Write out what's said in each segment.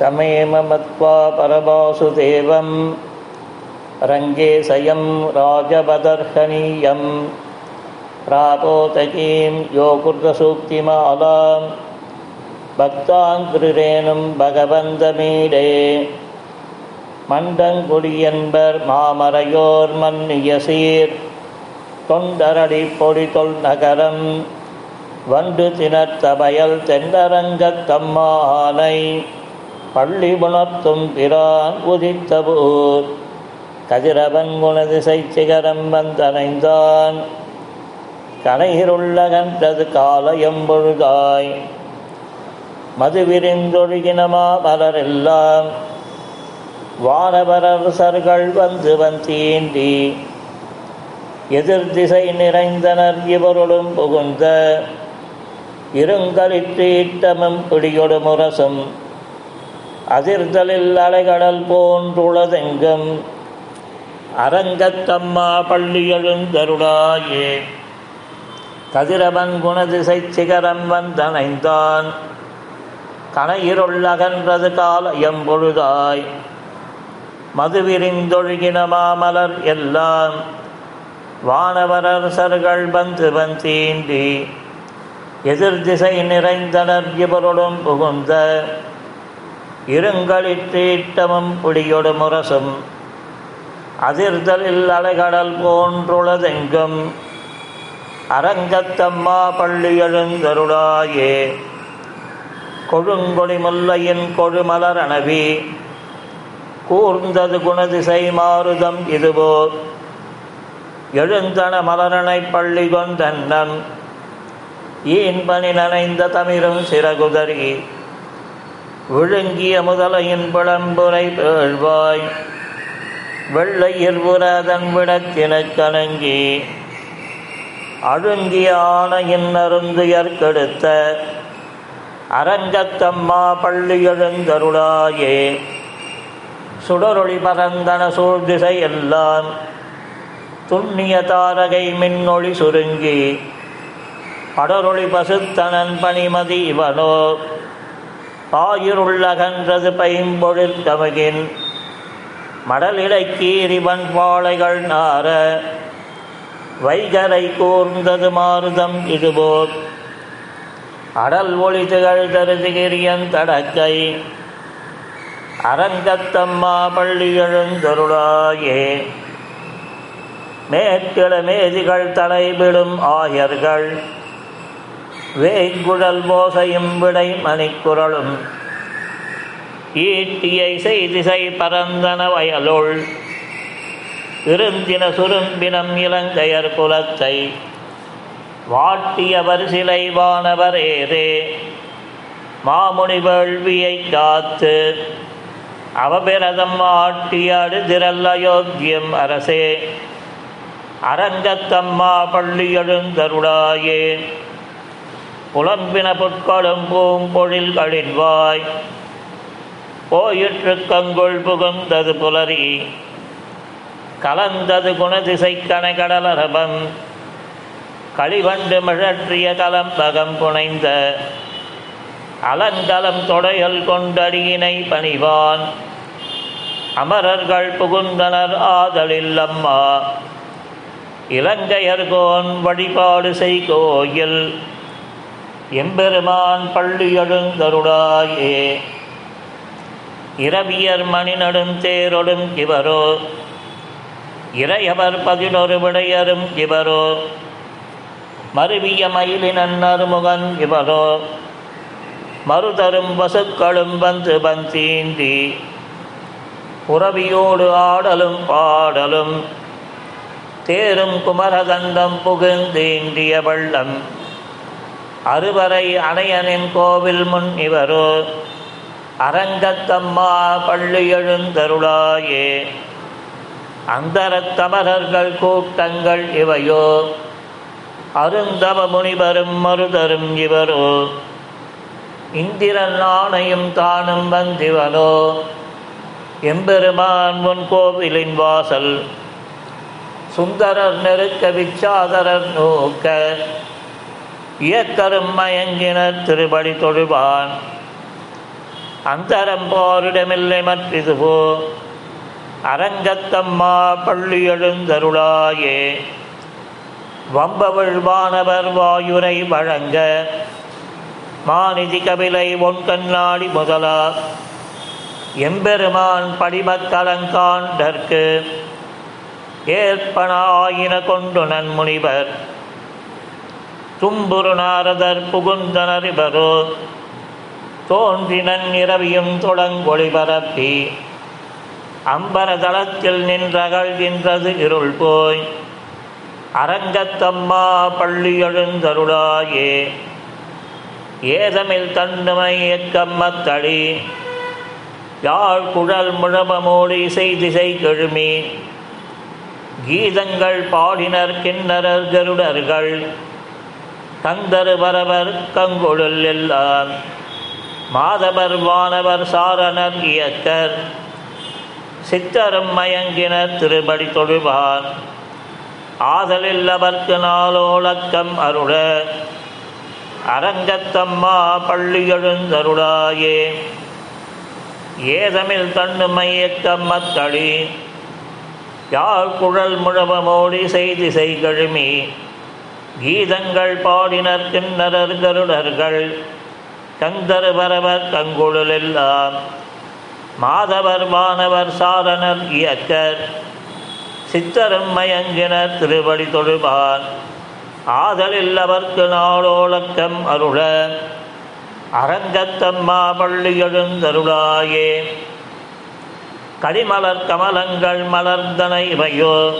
तमेव मत्वा परवासुदेवं रङ्गे सयं राजवदर्हनीयं प्रापोतकीं यो कुर्दसूक्तिमालां பக்தாங்கிருரேனும் பகவந்தமீடே மண்டங்குடியன்பர் மாமரையோர் மன்னிய சீர் தொண்டரடி பொடி தொல் நகரம் வண்டு திணர்த்த பயல் தென்னரங்கத் தம்மானை பள்ளி உணர்த்தும் பிரான் உதித்தபூர். கதிரவன் குணதிசை சிகரம் வந்தனைந்தான் கனையிருள்ள கண்டது காலயம் பொழுதாய் மது விரிந்தொழுகினமா மலரெல்லாம். வானவரசர்கள் வந்து வந்தீண்டி எதிர் திசை நிறைந்தனர் இவருளும் புகுந்த. இருங்களிற்றீட்டமும் பிடியொடு முரசும். அதிர்தலில் அலைகடல் போன்றுளதெங்கும். அரங்கத்தம்மா பள்ளி எழுந்தருளாயே கதிரவன் குணதிசை சிகரம் வந்தனைந்தான் கனையிருள்ளகன்றது காலயம் பொழுதாய். மதுவிரிந்தொழுகின மாமலர் எல்லாம். வானவரரசர்கள் வந்து வந்தீண்டி எதிர் திசை நிறைந்தனர் இவருடன் புகுந்த. இருங்களித்தீட்டமும் குடியொடு முரசும். அதிர்தலில் அலைகடல் போன்றுளதெங்கும். அரங்கத்தம்மா பள்ளி எழுந்தருளாயே. கொழுங்கொடி முல்லையின் கொழுமலர் அணவி கூர்ந்தது குணதிசை மாறுதம் இதுவோ. எழுந்தன மலரனை பள்ளி கொண்டன்னம் ஈன்பனி நனைந்த தமிரும் சிறகுதறி. விழுங்கிய முதலையின் பிளம்புரை பேழ்வாய். வெள்ளையில் புரதன் விடத்தினக் கலங்கி அழுங்கிய ஆணையின் அருந்துயர்கெடுத்த அரங்கத்தம்மா பள்ளி எழுந்தருளாயே. சுடரொளி பரந்தன சூழ்திசை எல்லாம் துண்ணிய தாரகை மின்னொளி சுருங்கி படரொளி பசுத்தனன் பணிமதி இவனோ. பாயிருள்ளகன்றது பைம்பொழில் கமகின் மடலிடைக்கீரிவன் பாளைகள் நார வைகரை கூர்ந்தது மாறுதம் இடுபோர் அடல் ஒளி திகழ் தருதிகிரியன் தடக்கை அரங்கத்தம்மா பள்ளி எழுந்தருளாயே. மேற்கிழமேதிகள் தலைவிடும் ஆயர்கள் வேய்குழல் போசையும் விடை மணிக்குரலும் ஈட்டியை செய்திசை பரந்தன வயலுள். இருந்தின சுரும்பினம் இலங்கையர் குலத்தை வாட்டியவர் சிலை வானவர் ஏதே மாமுனி வேள்வியை காத்து. அவபிரதம் ஆட்டியாடு திரல் அயோக்கியம் அரசே. அரங்கத்தம்மா பள்ளி எழுந்தருளாயே. புலம்பின புட்களும் பூம்பொழில் கழிவாய் போயிற்று கங்குள் புகுந்தது புலரி. கலந்தது குணதிசை கனகடலரபம் களிவண்டு மிழற்றிய கலம்பகம் புனைந்த. அலங்கலம் தொடையல் கொண்டடியினை பணிவான். அமரர்கள் புகுந்தனர் ஆதலில் அம்மா. இலங்கையர்கோன் வழிபாடு செய்கோயில். எம்பெருமான் பள்ளி எழுந்தருடாயே. இரவியர் மணி நடும் தேரொடும் இவரோ. இறையவர் பதினொரு விடையரும் இவரோ. மருவிய மயிலின் அருமுகன் இவரோ. மறுதரும் வசுக்களும் வந்து பந்தீந்தி உறவியோடு ஆடலும் பாடலும். தேரும் குமரகந்தம் புகுந்தீண்டிய வள்ளம் அறுவரை அணையனின் கோவில் முன் இவரோ அரங்கத்தம்மா பள்ளி எழுந்தருளாயே. அந்தரத்தமரர்கள் கூட்டங்கள் இவையோ அருந்தவ முனிவரும் மருதரும் இவரோ. இந்திரன் ஆணையும் தானும் வந்திவனோ எம்பெருமான் முன் கோவிலின் வாசல். சுந்தரர் நெருக்க விச்சாதரர் நோக்க இயக்கரும் மயங்கினர் திருபடி தொழுவான். அந்தரம் போரிடமில்லை மற்றிதுவோ அரங்கத்தம்மா பள்ளி எழுந்தருளாயே. வம்பவள் வானவர் வாயுரை வழங்க மாநிதி கபிலை ஒன் கண்ணாடி முதலா. எம்பெருமான் படிமக்கலங்காண்டற்கு ஏற்பன ஆயின கொண்டு நன்முனிவர் தும்புரு நாரதர் புகுந்தனர் இவரோ. தோன்றினன் இரவியும் தொடங்கொளி பரப்பி. அம்பரதளத்தில் நின்றகழ்கின்றது இருள் போய். அரங்கத்தம்மா பள்ளி எழுந்தருளாயே. ஏதமில் தண்டுமை எக்கம்மத்தளி யாழ் குழல் முழமமோடி திசை கெழுமி. கீதங்கள் பாடினர் கிண்ணரர் கருடர்கள். கந்தரு வரவர் கங்குழல் எல்லாம். மாதவர் வானவர் சாரணர் இயக்கர். சித்தரும் மயங்கினர் திருபடி தொழுவார். ஆதலில் அவர்க்கு நாளோழக்கம் அருள. அரங்கத்தம்மா பள்ளி எழுந்தருளாயே. ஏதமில் தன்னுமையக்கம் மையக்கம்மத்தளி யாழ் குழல் முழவமோடி செய்தி செய்கழுமி கீதங்கள் பாடினர் கிண்ணரர் கருடர்கள். கந்தர் பரவர் கங்குழலெல்லாம். மாதவர் வானவர் சாரணர் இயக்கர். சித்தரும் மயங்கினர் திருவடி தொழுவான் ஆதலில் அவர்க்கு நாளோழக்கம் அருள. அரங்கத்தம்மா பள்ளி எழுந்தருளாயே. கடிமலர் கமலங்கள் மலர்ந்தனை இவையோ.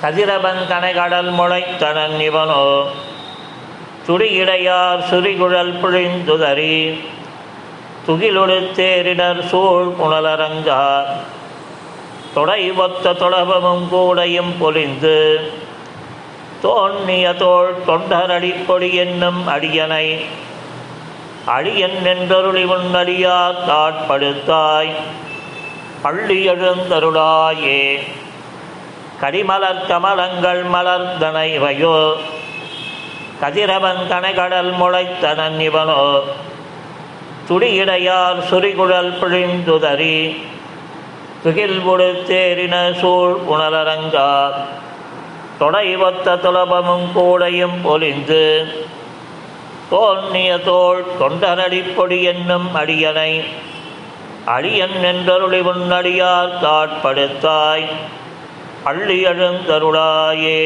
கதிரவன் கனைகடல் முளைத்தனன் இவனோ. துடியிடையார் சுரிகுழல் புழிந்துதறி துகிலொடு தேரினர் சூழ் புனலரங்கார் தொடை ஒத்த தொடபமும் கூடையும் பொலிந்து தோன்னிய தோள் தொண்டரடி பொடி என்னும் அடியனை அடியன் நின்றருளி உன்னடியார் காட்படுத்தாய். பள்ளி எழுந்தருளாயே. கடிமலர் கமலங்கள் மலர்ந்தனை வயோ கதிரவன் கனைகடல் முளைத்தனன் இவனோ துடியிடையார் சுரிகுழல் பிழிந்துதறி துகில் தேரின சூழ் உணரரங்கா தொடைவத்த துலபமும் கூடையும் பொலிந்து தோன்னிய தோள் தொண்டரடிப்பொடி என்னும் அடியனை அடியன் என்றருளி உன்னடியார் காட்படுத்தாய். அள்ளி எழுந்தருளாயே